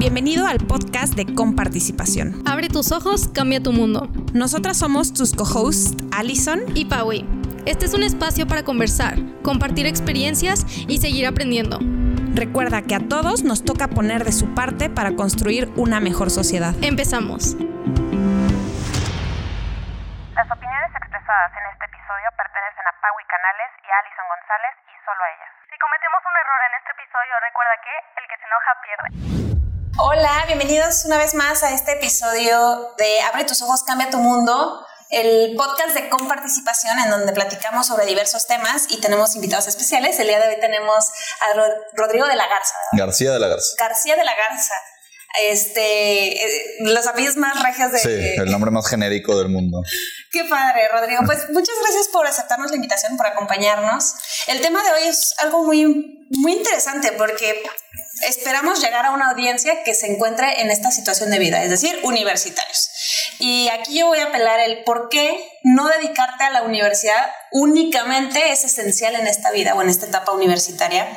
Bienvenido al podcast de Comparticipación. Abre tus ojos, cambia tu mundo. Nosotras somos tus co-hosts, Allison y Paui. Este es un espacio para conversar, compartir experiencias y seguir aprendiendo. Recuerda que a todos nos toca poner de su parte para construir una mejor sociedad. Empezamos. Las opiniones expresadas en este episodio pertenecen a Paui Canales y a Alison González y solo a ellas. Si cometemos un error en este episodio, recuerda que el que se enoja pierde. Hola, bienvenidos una vez más a este episodio de Abre tus ojos, cambia tu mundo el podcast de comparticipación en donde platicamos sobre diversos temas y tenemos invitados especiales. El día de hoy tenemos a Rodrigo de la Garza. García de la Garza. García de la Garza. Este, eh, los apellidos más regios de... Sí, el nombre más genérico del mundo. Qué padre, Rodrigo. Pues muchas gracias por aceptarnos la invitación, por acompañarnos. El tema de hoy es algo muy, muy interesante porque esperamos llegar a una audiencia que se encuentre en esta situación de vida, es decir, universitarios. Y aquí yo voy a apelar el por qué no dedicarte a la universidad únicamente es esencial en esta vida o en esta etapa universitaria.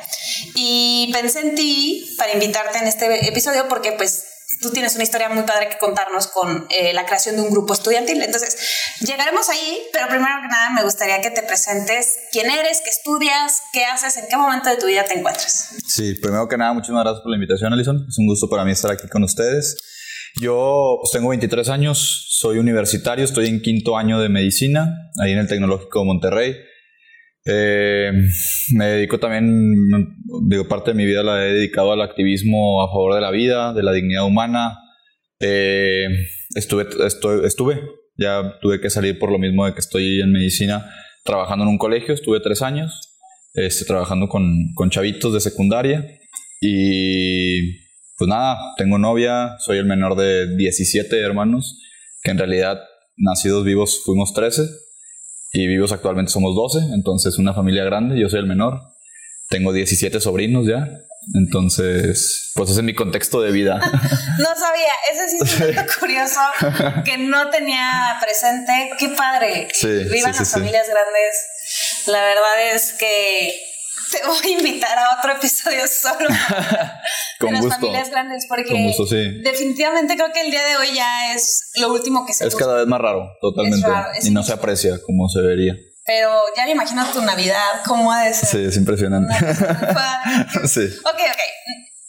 Y pensé en ti para invitarte en este episodio porque pues tú tienes una historia muy padre que contarnos con eh, la creación de un grupo estudiantil. Entonces, llegaremos ahí, pero primero que nada me gustaría que te presentes quién eres, qué estudias, qué haces, en qué momento de tu vida te encuentras. Sí, primero que nada, muchísimas gracias por la invitación, Alison. Es un gusto para mí estar aquí con ustedes. Yo pues, tengo 23 años, soy universitario, estoy en quinto año de medicina, ahí en el Tecnológico de Monterrey. Eh, me dedico también, digo, parte de mi vida la he dedicado al activismo a favor de la vida, de la dignidad humana. Eh, estuve, estuve, estuve, ya tuve que salir por lo mismo de que estoy en medicina, trabajando en un colegio, estuve tres años, este, trabajando con, con chavitos de secundaria y pues nada, tengo novia, soy el menor de 17 hermanos, que en realidad nacidos vivos fuimos 13 y vivos actualmente somos 12, entonces una familia grande, yo soy el menor, tengo 17 sobrinos ya, entonces pues ese es mi contexto de vida. no sabía, ese sí es un curioso que no tenía presente, qué padre, sí, vivan las familias grandes, la verdad es que te voy a invitar a otro episodio solo Con de las gusto. familias grandes, porque Con gusto, sí. definitivamente creo que el día de hoy ya es lo último que se Es busca. cada vez más raro, totalmente. Es raro, es y no se aprecia como se debería. Pero ya me imagino tu Navidad, cómo ha de ser. Sí, es impresionante. Sí, ok, ok.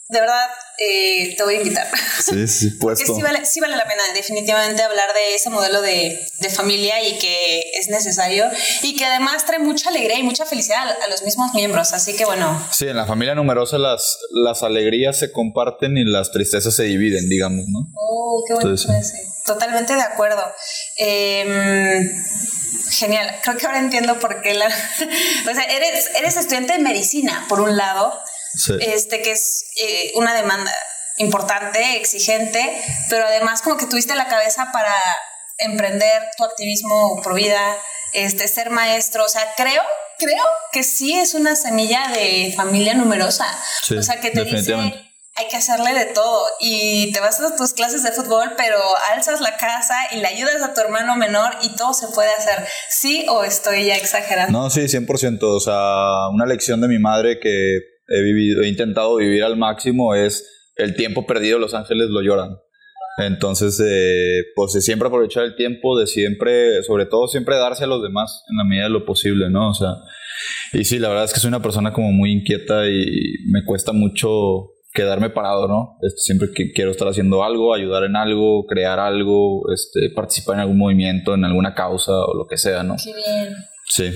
De verdad, eh, te voy a invitar. sí, sí, puesto. sí vale, sí vale la pena definitivamente hablar de ese modelo de, de familia y que es necesario y que además trae mucha alegría y mucha felicidad a, a los mismos miembros. Así que bueno, Sí, en la familia numerosa las, las alegrías se comparten y las tristezas se dividen, digamos, ¿no? Oh, qué bueno. Entonces. Totalmente de acuerdo. Em, genial. Creo que ahora entiendo por qué la. o sea, eres, eres estudiante de medicina, por un lado, Sí. este que es eh, una demanda importante, exigente, pero además como que tuviste la cabeza para emprender tu activismo pro vida, este, ser maestro. O sea, creo, creo que sí es una semilla de familia numerosa. Sí, o sea, que te dice hay que hacerle de todo y te vas a tus clases de fútbol, pero alzas la casa y le ayudas a tu hermano menor y todo se puede hacer. ¿Sí o estoy ya exagerando? No, sí, 100%. O sea, una lección de mi madre que he vivido, he intentado vivir al máximo es el tiempo perdido, los ángeles lo lloran. Entonces, eh, pues de siempre aprovechar el tiempo, de siempre, sobre todo siempre darse a los demás en la medida de lo posible, ¿no? O sea, y sí, la verdad es que soy una persona como muy inquieta y me cuesta mucho quedarme parado, ¿no? Este, siempre que quiero estar haciendo algo, ayudar en algo, crear algo, este, participar en algún movimiento, en alguna causa o lo que sea, ¿no? Qué bien. Sí.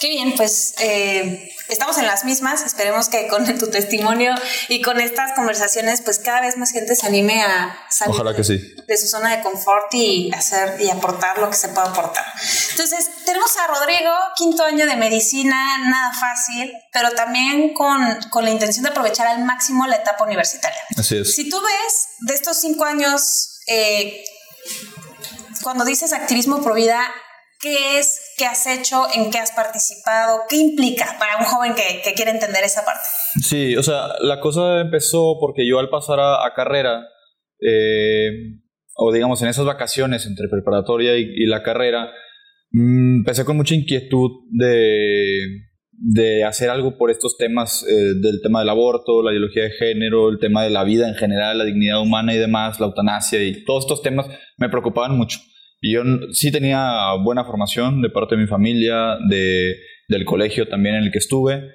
Qué bien, pues eh, estamos en las mismas. Esperemos que con tu testimonio y con estas conversaciones, pues cada vez más gente se anime a salir Ojalá que sí. de su zona de confort y hacer y aportar lo que se pueda aportar. Entonces, tenemos a Rodrigo, quinto año de medicina, nada fácil, pero también con, con la intención de aprovechar al máximo la etapa universitaria. Así es. Si tú ves de estos cinco años, eh, cuando dices activismo pro vida, ¿qué es? ¿Qué has hecho? ¿En qué has participado? ¿Qué implica para un joven que, que quiere entender esa parte? Sí, o sea, la cosa empezó porque yo al pasar a, a carrera, eh, o digamos en esas vacaciones entre preparatoria y, y la carrera, mm, empecé con mucha inquietud de, de hacer algo por estos temas eh, del tema del aborto, la ideología de género, el tema de la vida en general, la dignidad humana y demás, la eutanasia y todos estos temas me preocupaban mucho. Yo sí tenía buena formación de parte de mi familia, de, del colegio también en el que estuve,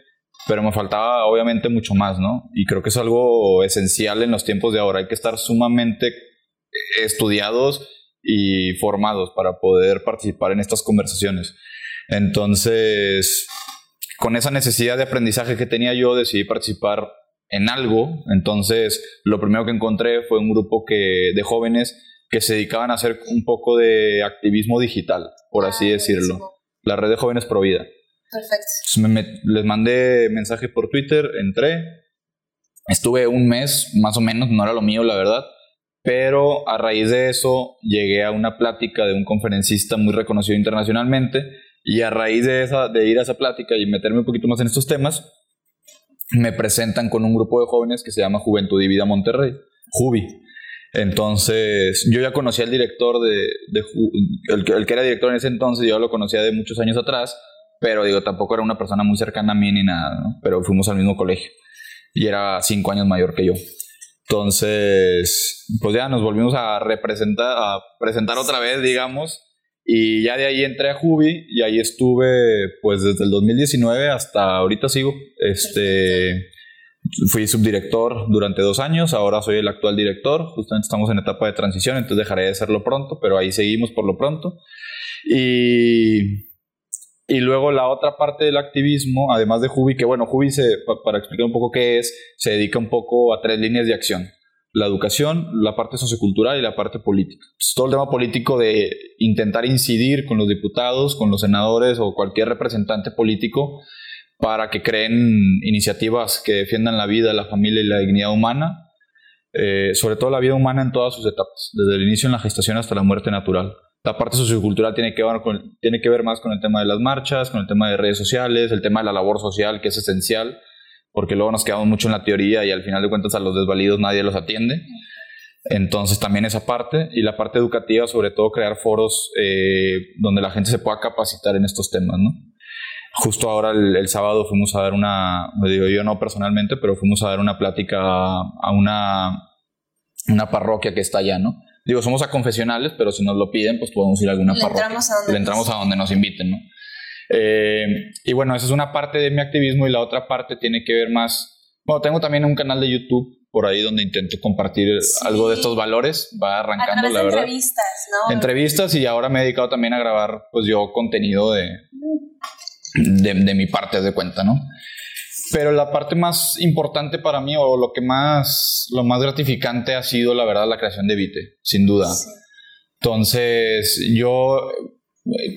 pero me faltaba obviamente mucho más, ¿no? Y creo que es algo esencial en los tiempos de ahora. Hay que estar sumamente estudiados y formados para poder participar en estas conversaciones. Entonces, con esa necesidad de aprendizaje que tenía yo, decidí participar en algo. Entonces, lo primero que encontré fue un grupo que, de jóvenes que se dedicaban a hacer un poco de activismo digital, por así ah, decirlo. La red de jóvenes pro vida. Perfecto. les mandé mensaje por Twitter, entré. Estuve un mes, más o menos, no era lo mío, la verdad. Pero a raíz de eso llegué a una plática de un conferencista muy reconocido internacionalmente y a raíz de, esa, de ir a esa plática y meterme un poquito más en estos temas, me presentan con un grupo de jóvenes que se llama Juventud y Vida Monterrey, Jubi. Entonces, yo ya conocía al director de, el, el, que era director en ese entonces, yo lo conocía de muchos años atrás, pero digo, tampoco era una persona muy cercana a mí ni nada, pero fuimos al mismo colegio y era cinco años mayor que yo. Entonces, pues ya nos volvimos a representar, presentar otra vez, digamos, y ya de ahí entré a Jubi y ahí estuve pues desde el 2019 hasta ahorita sigo. Este, fui subdirector durante dos años, ahora soy el actual director, justamente estamos en etapa de transición, entonces dejaré de serlo pronto, pero ahí seguimos por lo pronto. Y, y luego la otra parte del activismo, además de Jubi, que bueno, Jubi, se, para explicar un poco qué es, se dedica un poco a tres líneas de acción la educación, la parte sociocultural y la parte política. todo el tema político de intentar incidir con los diputados, con los senadores o cualquier representante político para que creen iniciativas que defiendan la vida, la familia y la dignidad humana, eh, sobre todo la vida humana en todas sus etapas, desde el inicio en la gestación hasta la muerte natural. La parte sociocultural tiene que, ver tiene que ver más con el tema de las marchas, con el tema de redes sociales, el tema de la labor social, que es esencial, porque luego nos quedamos mucho en la teoría y al final de cuentas a los desvalidos nadie los atiende. Entonces también esa parte y la parte educativa, sobre todo crear foros eh, donde la gente se pueda capacitar en estos temas, ¿no? Justo ahora el, sábado fuimos a dar una, me digo yo no personalmente, pero fuimos a dar una plática a una, una parroquia que está allá, ¿no? Digo, somos a confesionales, pero si nos lo piden, pues podemos ir a alguna parroquia. Entramos a donde Le entramos a donde nos inviten, ¿no? Eh, y bueno, esa es una parte de mi activismo y la otra parte tiene que ver más, bueno, tengo también un canal de YouTube por ahí donde intento compartir algo de estos valores, va arrancando la verdad. Entrevistas, ¿no? Entrevistas y ahora me he dedicado también a grabar pues yo contenido de, de, de mi parte de cuenta, ¿no? Pero la parte más importante para mí o lo que más, lo más gratificante ha sido la verdad la creación de Vite, sin duda. Entonces yo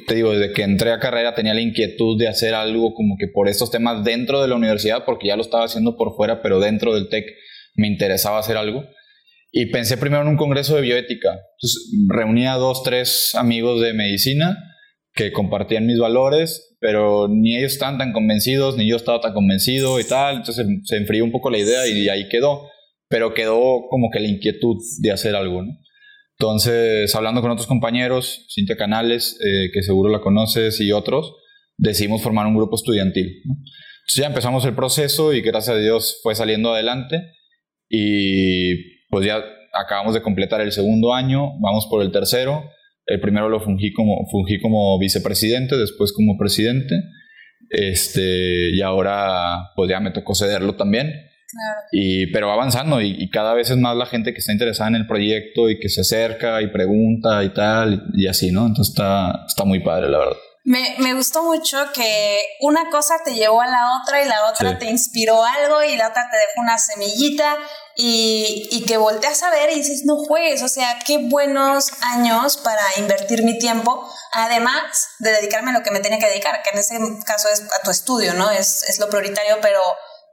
te digo, desde que entré a carrera tenía la inquietud de hacer algo como que por estos temas dentro de la universidad, porque ya lo estaba haciendo por fuera, pero dentro del TEC me interesaba hacer algo. Y pensé primero en un congreso de bioética. Entonces reuní a dos, tres amigos de medicina que compartían mis valores, pero ni ellos estaban tan convencidos, ni yo estaba tan convencido y tal. Entonces se enfrió un poco la idea y ahí quedó. Pero quedó como que la inquietud de hacer algo, ¿no? Entonces, hablando con otros compañeros, Cintia Canales, eh, que seguro la conoces, y otros, decidimos formar un grupo estudiantil. Entonces ya empezamos el proceso y gracias a Dios fue saliendo adelante y pues ya acabamos de completar el segundo año, vamos por el tercero. El primero lo fungí como, fungí como vicepresidente, después como presidente. Este, y ahora pues ya me tocó cederlo también. Y, pero avanzando y, cada vez es más la gente que está interesada en el proyecto y que se acerca y pregunta y tal y, así, ¿no? Entonces está, está muy padre, la verdad. Me, me, gustó mucho que una cosa te llevó a la otra y la otra te inspiró algo y la otra te dejó una semillita y, y, que volteas a ver y dices, no juegues, o sea, qué buenos años para invertir mi tiempo, además de dedicarme a lo que me tenía que dedicar, que en ese caso es a tu estudio, ¿no? Es, es lo prioritario, pero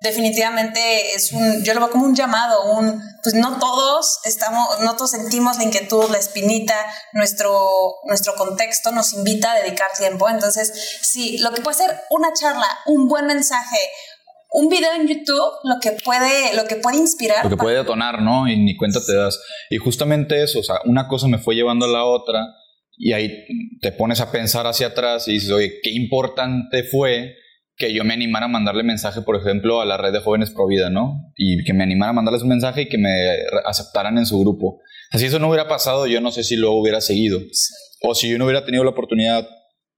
definitivamente es un, yo lo veo como un llamado, un, pues no todos estamos, no todos sentimos la inquietud, la espinita, nuestro, nuestro contexto nos invita a dedicar tiempo. Entonces, sí, lo que puede ser una charla, un buen mensaje, un video en YouTube, lo que puede, lo que puede inspirar. Lo que puede detonar, ¿no? Y ni cuenta te das. Y justamente eso, o sea, una cosa me fue llevando a la otra y ahí te pones a pensar hacia atrás y dices, oye, qué importante fue que yo me animara a mandarle mensaje, por ejemplo, a la red de jóvenes pro vida, ¿no? Y que me animara a mandarles un mensaje y que me aceptaran en su grupo. Si eso no hubiera pasado, yo no sé si luego hubiera seguido. O si yo no hubiera tenido la oportunidad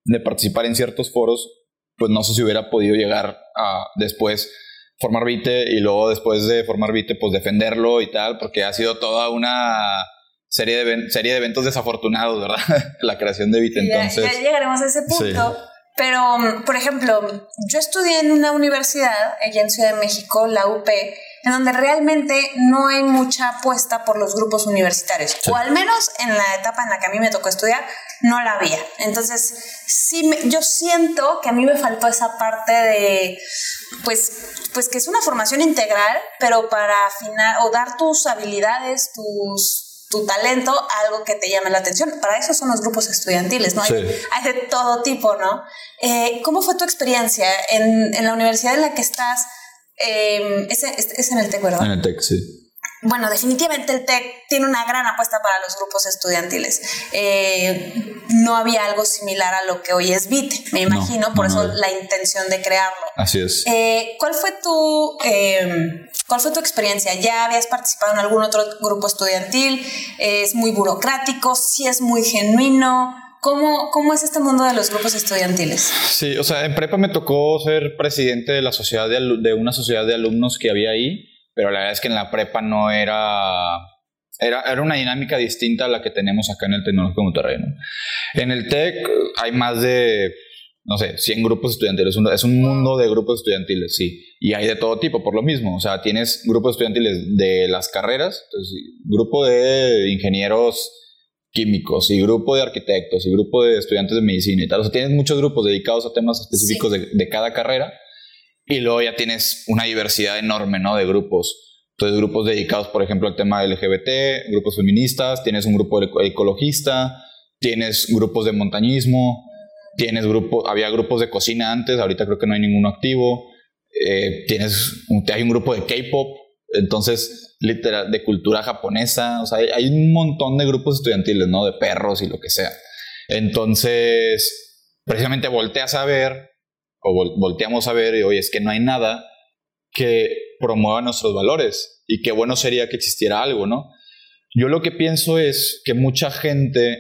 de participar en ciertos foros, pues no sé si hubiera podido llegar a después formar Vite y luego después de formar Vite, pues defenderlo y tal, porque ha sido toda una serie de, serie de eventos desafortunados, ¿verdad? la creación de Vite, entonces. Ya, llegaremos a ese punto. Pero, por ejemplo, yo estudié en una universidad, allá en Ciudad de México, la UP, en donde realmente no hay mucha apuesta por los grupos universitarios, o al menos en la etapa en la que a mí me tocó estudiar, no la había. Entonces, sí, yo siento que a mí me faltó esa parte de, pues, pues que es una formación integral, pero para afinar o dar tus habilidades, tus tu talento algo que te llame la atención. Para eso son los grupos estudiantiles, ¿no? Hay, de todo tipo, ¿no? Eh, ¿Cómo fue tu experiencia en, en, la universidad en la que estás? Eh, es, es, en el TEC, ¿verdad? En el TEC, sí bueno, definitivamente el TEC tiene una gran apuesta para los grupos estudiantiles. Eh, no había algo similar a lo que hoy es BIT, me imagino, por eso la intención de crearlo. Así es. Eh, ¿cuál, fue tu, em, ¿Cuál fue tu experiencia? ¿Ya habías participado en algún otro grupo estudiantil? ¿Es muy burocrático? ¿Sí es muy genuino? ¿Cómo, ¿Cómo, es este mundo de los grupos estudiantiles? Sí, o sea, en prepa me tocó ser presidente de la sociedad de, de una sociedad de alumnos que había ahí pero la verdad es que en la prepa no era, era, era una dinámica distinta a la que tenemos acá en el Tecnológico de Monterrey. En el TEC hay más de, no sé, 100 grupos estudiantiles, es un mundo de grupos estudiantiles, sí, y hay de todo tipo por lo mismo, o sea, tienes grupos estudiantiles de las carreras, grupo de ingenieros químicos y grupo de arquitectos y grupo de estudiantes de medicina y tal. O sea, tienes muchos grupos dedicados a temas específicos de, de, cada carrera y luego ya tienes una diversidad enorme, ¿no? De grupos. Entonces, grupos dedicados, por ejemplo, al tema LGBT, grupos feministas, tienes un grupo ecologista, tienes grupos de montañismo, tienes grupos, había grupos de cocina antes, ahorita creo que no hay ninguno activo, eh, tienes, hay un grupo de K-pop, entonces, literal, de cultura japonesa, o sea, hay, un montón de grupos estudiantiles, ¿no? De perros y lo que sea. Entonces, precisamente volteas a ver o volteamos a ver y oye, es que no hay nada que promueva nuestros valores y qué bueno sería que existiera algo, ¿no? Yo lo que pienso es que mucha gente,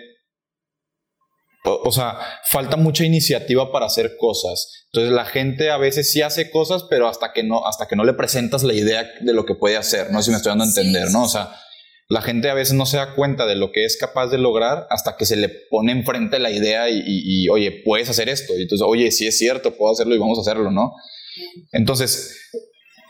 o, sea, falta mucha iniciativa para hacer cosas. Entonces la gente a veces sí hace cosas, pero hasta que no, hasta que no le presentas la idea de lo que puede hacer, no sé si me estoy dando a entender, ¿no? O sea, la gente a veces no se da cuenta de lo que es capaz de lograr hasta que se le pone enfrente la idea y, oye, puedes hacer esto. Y entonces, oye, sí es cierto, puedo hacerlo y vamos a hacerlo, ¿no? Entonces,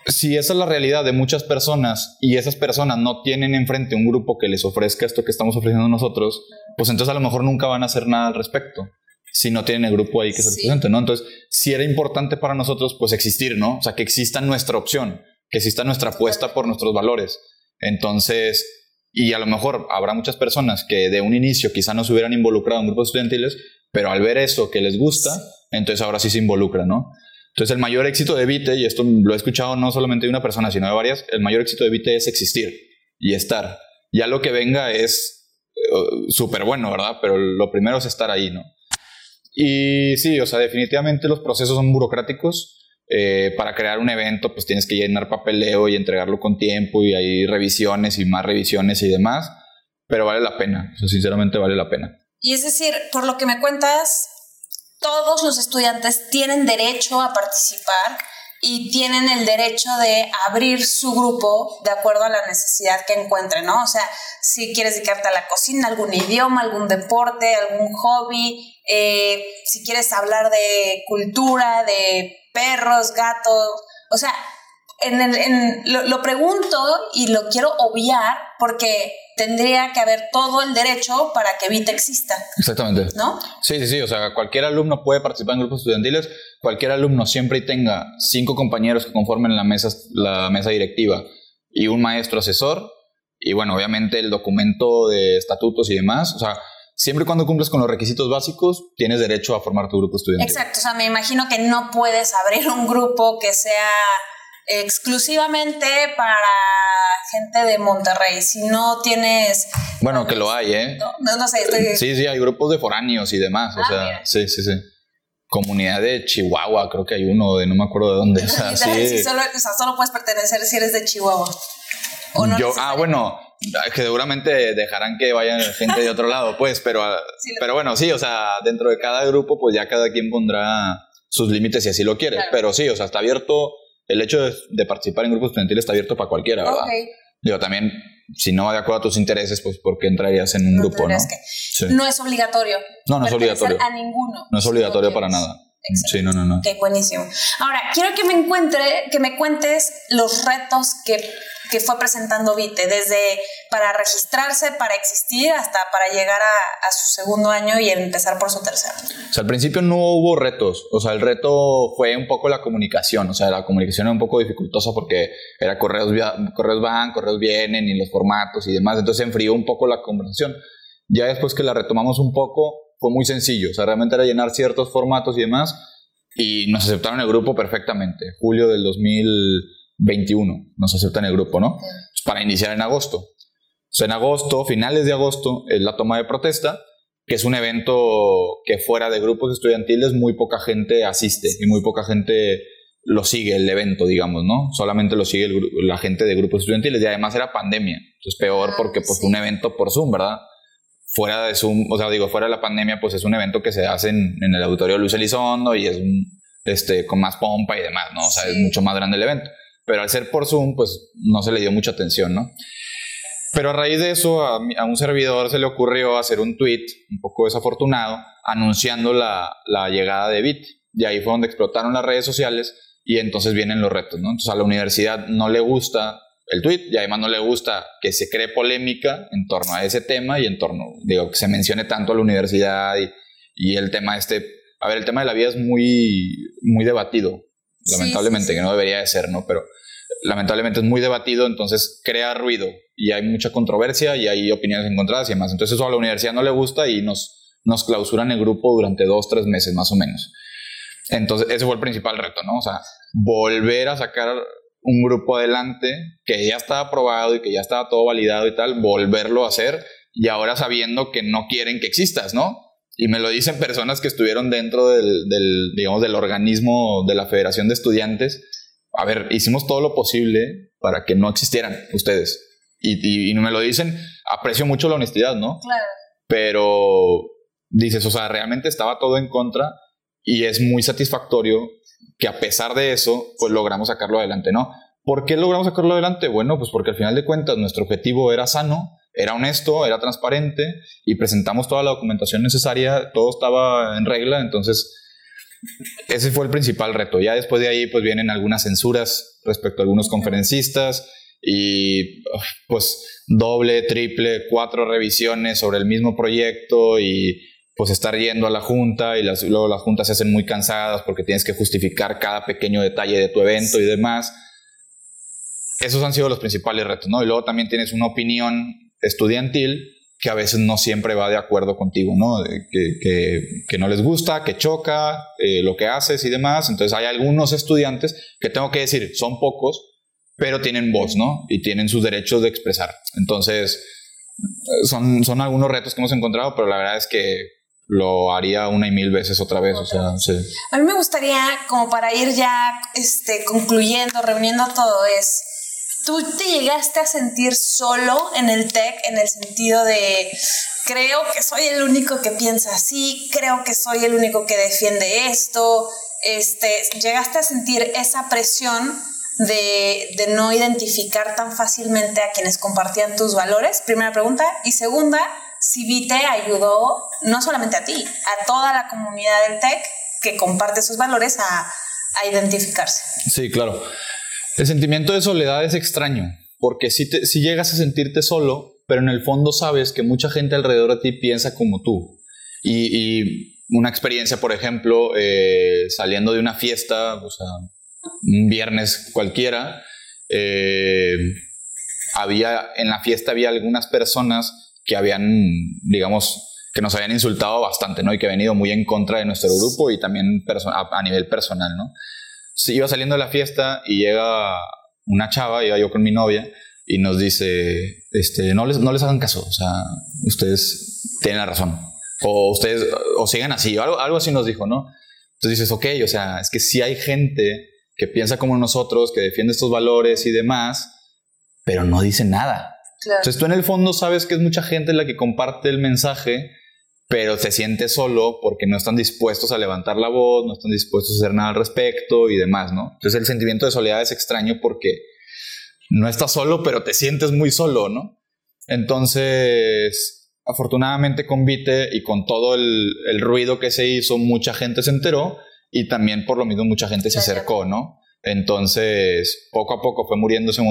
si esa es la realidad de muchas personas y esas personas no tienen enfrente un grupo que les ofrezca esto que estamos ofreciendo nosotros, pues entonces a lo mejor nunca van a hacer nada al respecto si no tienen el grupo ahí que se presente, ¿no? Entonces, si era importante para nosotros, pues existir, ¿no? O sea, que exista nuestra opción, que exista nuestra apuesta por nuestros valores. Entonces, y a lo mejor habrá muchas personas que de un inicio quizá no se hubieran involucrado en grupos estudiantiles, pero al ver eso que les gusta, entonces ahora sí se involucran, ¿no? Entonces el mayor éxito de Vite, y esto lo he escuchado no solamente de una persona, sino de varias, el mayor éxito de Vite es existir y estar. Ya lo que venga es uh, súper bueno, ¿verdad? Pero lo primero es estar ahí, ¿no? Y sí, o sea, definitivamente los procesos son burocráticos, eh, para crear un evento, pues tienes que llenar papeleo y entregarlo con tiempo y hay revisiones y más revisiones y demás, pero vale la pena, sinceramente vale la pena. Y es decir, por lo que me cuentas, todos los estudiantes tienen derecho a participar y tienen el derecho de abrir su grupo de acuerdo a la necesidad que encuentren, ¿no? O sea, si quieres dedicarte a la cocina, algún idioma, algún deporte, algún hobby, eh, si quieres hablar de cultura, de perros, gatos, o sea, en el, lo, pregunto y lo quiero obviar porque tendría que haber todo el derecho para que Vita exista. Exactamente. ¿No? Sí, sí, sí. O sea, cualquier alumno puede participar en grupos estudiantiles. Cualquier alumno siempre y tenga cinco compañeros que conformen la mesa, la mesa directiva y un maestro asesor. Y bueno, obviamente el documento de estatutos y demás. O sea, siempre y cuando cumples con los requisitos básicos, tienes derecho a formar tu grupo estudiantil. Exacto, o sea, me imagino que no puedes abrir un grupo que sea exclusivamente para gente de Monterrey. Si no tienes... Bueno, que lo hay, ¿eh? No, no, sé. Estoy... Sí, sí, hay grupos de foráneos y demás. o ah, sea, sí, sí, sí. comunidad de Chihuahua, creo que hay uno de no me acuerdo de dónde. O sea, sí. solo, o sea, solo puedes pertenecer si eres de Chihuahua. ¿O no Yo, ah, bueno, que seguramente dejarán que vayan gente de otro lado, pues, pero, pero bueno, sí, o sea, dentro de cada grupo, pues ya cada quien pondrá sus límites si así lo quiere. Pero sí, o sea, está abierto, el hecho de, participar en grupos estudiantiles está abierto para cualquiera, ¿verdad? Digo, también, si no va de acuerdo a tus intereses, pues, ¿por qué entrarías en un grupo, no? No es obligatorio. No, no es obligatorio. A ninguno. No es obligatorio para nada. Sí, no, no, no. Qué buenísimo. Ahora, quiero que me encuentre, que me cuentes los retos que que fue presentando Vite, desde para registrarse, para existir, hasta para llegar a, su segundo año y empezar por su tercero. O sea, al principio no hubo retos, o sea, el reto fue un poco la comunicación, o sea, la comunicación era un poco dificultosa porque era correos, correos van, correos vienen y los formatos y demás, entonces enfrió un poco la conversación. Ya después que la retomamos un poco, fue muy sencillo, o sea, realmente era llenar ciertos formatos y demás, y nos aceptaron el grupo perfectamente. Julio del 2000 21 nos aceptan el grupo, ¿no? Para iniciar en agosto. O sea, en agosto, finales de agosto, es la toma de protesta, que es un evento que fuera de grupos estudiantiles muy poca gente asiste y muy poca gente lo sigue el evento, digamos, ¿no? Solamente lo sigue la gente de grupos estudiantiles y además era pandemia. Entonces peor ah, porque pues un evento por Zoom, ¿verdad? Fuera de Zoom, o sea, digo, fuera de la pandemia, pues es un evento que se hace en, el auditorio Luis Elizondo y es un, este, con más pompa y demás, ¿no? O sea, es mucho más grande el evento pero al ser por Zoom, pues no se le dio mucha atención, ¿no? Pero a raíz de eso, a, un servidor se le ocurrió hacer un tweet un poco desafortunado anunciando la, llegada de Bit. Y ahí fue donde explotaron las redes sociales y entonces vienen los retos, ¿no? Entonces a la universidad no le gusta el tweet y además no le gusta que se cree polémica en torno a ese tema y en torno, digo, que se mencione tanto a la universidad y, y el tema este, a ver, el tema de la vida es muy, muy debatido lamentablemente, que no debería de ser, ¿no? Pero lamentablemente es muy debatido, entonces crea ruido y hay mucha controversia y hay opiniones encontradas y demás. Entonces eso a la universidad no le gusta y nos, nos clausuran el grupo durante dos, tres meses más o menos. Entonces ese fue el principal reto, ¿no? O sea, volver a sacar un grupo adelante que ya estaba aprobado y que ya estaba todo validado y tal, volverlo a hacer y ahora sabiendo que no quieren que existas, ¿no? Y me lo dicen personas que estuvieron dentro del, del, digamos, del organismo de la Federación de Estudiantes. A ver, hicimos todo lo posible para que no existieran ustedes. Y, y, me lo dicen, aprecio mucho la honestidad, ¿no? Claro. Pero dices, o sea, realmente estaba todo en contra y es muy satisfactorio que a pesar de eso, pues logramos sacarlo adelante, ¿no? ¿Por qué logramos sacarlo adelante? Bueno, pues porque al final de cuentas nuestro objetivo era sano, era honesto, era transparente y presentamos toda la documentación necesaria, todo estaba en regla, entonces ese fue el principal reto. Ya después de ahí pues vienen algunas censuras respecto a algunos conferencistas y pues doble, triple, cuatro revisiones sobre el mismo proyecto y pues estar yendo a la junta y las, luego las juntas se hacen muy cansadas porque tienes que justificar cada pequeño detalle de tu evento y demás. Esos han sido los principales retos, ¿no? Y luego también tienes una opinión estudiantil que a veces no siempre va de acuerdo contigo, ¿no? Que, que, no les gusta, que choca eh, lo que haces y demás. Entonces hay algunos estudiantes que tengo que decir, son pocos, pero tienen voz, ¿no? Y tienen sus derechos de expresar. Entonces, son, son algunos retos que hemos encontrado, pero la verdad es que lo haría una y mil veces otra vez. O sea. A mí me gustaría, como para ir ya este, concluyendo, reuniendo todo, es ¿Tú te llegaste a sentir solo en el tech en el sentido de creo que soy el único que piensa así, creo que soy el único que defiende esto? Este, ¿Llegaste a sentir esa presión de, de no identificar tan fácilmente a quienes compartían tus valores? Primera pregunta. Y segunda, si Vite ayudó no solamente a ti, a toda la comunidad del tech que comparte sus valores a, a identificarse. Sí, claro. El sentimiento de soledad es extraño, porque si, llegas a sentirte solo, pero en el fondo sabes que mucha gente alrededor de ti piensa como tú. Y, una experiencia, por ejemplo, eh, saliendo de una fiesta, o sea, un viernes cualquiera, eh, había, en la fiesta había algunas personas que habían, digamos, que nos habían insultado bastante, ¿no? Y que habían ido muy en contra de nuestro grupo y también a nivel personal, ¿no? Iba saliendo de la fiesta y llega una chava, iba yo con mi novia, y nos dice, este, no les, no les hagan caso, o sea, ustedes tienen la razón. O ustedes, o sigan así, algo, algo así nos dijo, ¿no? Entonces dices, ok, o sea, es que si hay gente que piensa como nosotros, que defiende estos valores y demás, pero no dice nada. Entonces tú en el fondo sabes que es mucha gente la que comparte el mensaje, pero se siente solo porque no están dispuestos a levantar la voz, no están dispuestos a hacer nada al respecto y demás, ¿no? Entonces el sentimiento de soledad es extraño porque no estás solo, pero te sientes muy solo, ¿no? Entonces, afortunadamente con Vite y con todo el, ruido que se hizo, mucha gente se enteró y también por lo mismo mucha gente se acercó, ¿no? Entonces, poco a poco fue muriendo ese,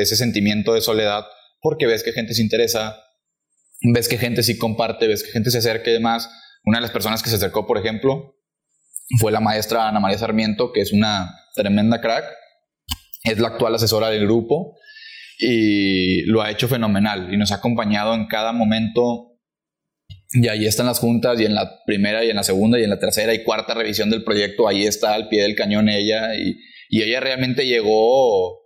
ese, sentimiento de soledad porque ves que gente se interesa, ves que gente sí comparte, ves que gente se acerca y demás. Una de las personas que se acercó, por ejemplo, fue la maestra Ana María Sarmiento, que es una tremenda crack, es la actual asesora del grupo y lo ha hecho fenomenal y nos ha acompañado en cada momento. Y ahí están las juntas y en la primera y en la segunda y en la tercera y cuarta revisión del proyecto, ahí está al pie del cañón ella y, y ella realmente llegó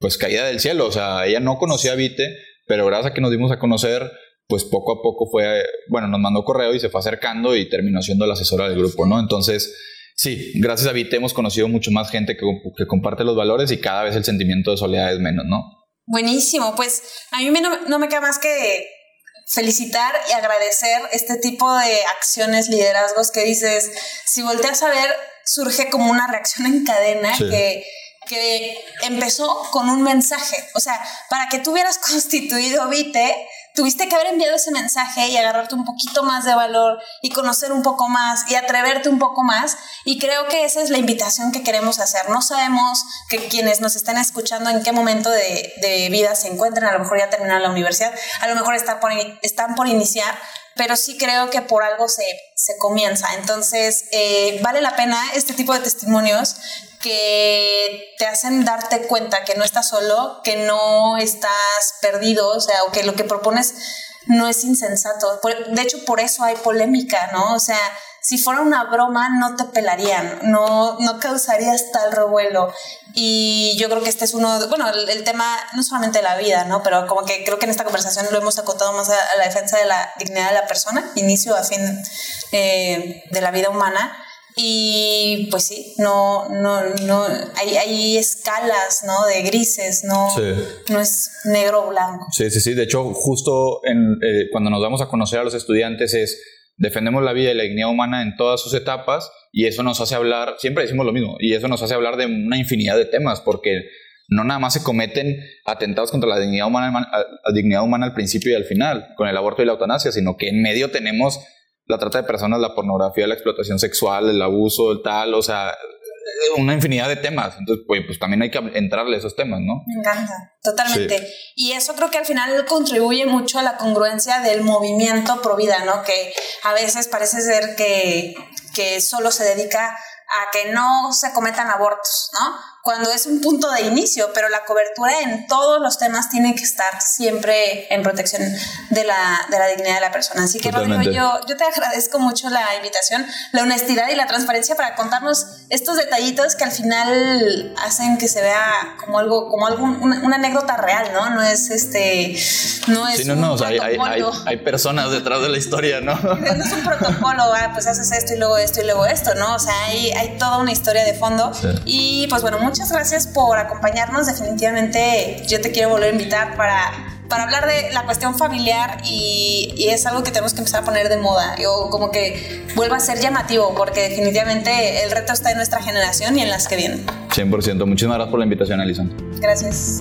pues caída del cielo, o sea, ella no conocía a Vite, pero gracias a que nos dimos a conocer, pues poco a poco fue, bueno, nos mandó correo y se fue acercando y terminó siendo la asesora del grupo, ¿no? Entonces, sí, gracias a Vite hemos conocido mucho más gente que, que comparte los valores y cada vez el sentimiento de soledad es menos, ¿no? Buenísimo, pues a mí no, me queda más que felicitar y agradecer este tipo de acciones, liderazgos que dices, si volteas a ver, surge como una reacción en cadena que, que empezó con un mensaje. O sea, para que tú hubieras constituido Vite, tuviste que haber enviado ese mensaje y agarrarte un poquito más de valor y conocer un poco más y atreverte un poco más. Y creo que esa es la invitación que queremos hacer. No sabemos que quienes nos están escuchando en qué momento de, de vida se encuentran, a lo mejor ya terminaron la universidad, a lo mejor están por, están por iniciar, pero sí creo que por algo se, se comienza. Entonces, eh, vale la pena este tipo de testimonios que te hacen darte cuenta que no estás solo, que no estás perdido, o sea, o que lo que propones no es insensato. De hecho, por eso hay polémica, ¿no? O sea, si fuera una broma, no te pelarían, no, no causarías tal revuelo. Y yo creo que este es uno, bueno, el, tema no solamente de la vida, ¿no? Pero como que creo que en esta conversación lo hemos acotado más a, la defensa de la dignidad de la persona, inicio a fin eh, de la vida humana. Y pues sí, no, no, no, hay, hay escalas, ¿no? De grises, no, no es negro o blanco. Sí, sí, sí. De hecho, justo en, eh, cuando nos vamos a conocer a los estudiantes es defendemos la vida y la dignidad humana en todas sus etapas y eso nos hace hablar, siempre decimos lo mismo, y eso nos hace hablar de una infinidad de temas porque no nada más se cometen atentados contra la dignidad humana, la dignidad humana al principio y al final, con el aborto y la eutanasia, sino que en medio tenemos la trata de personas, la pornografía, la explotación sexual, el abuso, el tal, o sea, una infinidad de temas. Entonces, pues, pues también hay que entrarle a esos temas, ¿no? Me encanta, totalmente. Y eso creo que al final contribuye mucho a la congruencia del movimiento pro vida, ¿no? Que a veces parece ser que, que solo se dedica a que no se cometan abortos, ¿no? Cuando es un punto de inicio, pero la cobertura en todos los temas tiene que estar siempre en protección de la, de la dignidad de la persona. Así que, Rodrigo, yo, yo te agradezco mucho la invitación, la honestidad y la transparencia para contarnos estos detallitos que al final hacen que se vea como algo, como algo, una, anécdota real, ¿no? No es este, no es sí, no, no, hay, hay, hay, personas detrás de la historia, ¿no? No es un protocolo, ah, pues haces esto y luego esto y luego esto, ¿no? O sea, hay, hay toda una historia de fondo. Y pues bueno, muchas gracias por acompañarnos. Definitivamente yo te quiero volver a invitar para, para hablar de la cuestión familiar y, y, es algo que tenemos que empezar a poner de moda. Yo como que vuelva a ser llamativo porque definitivamente el reto está en nuestra generación y en las que vienen. 100%. Muchísimas gracias por la invitación, Alison. Gracias.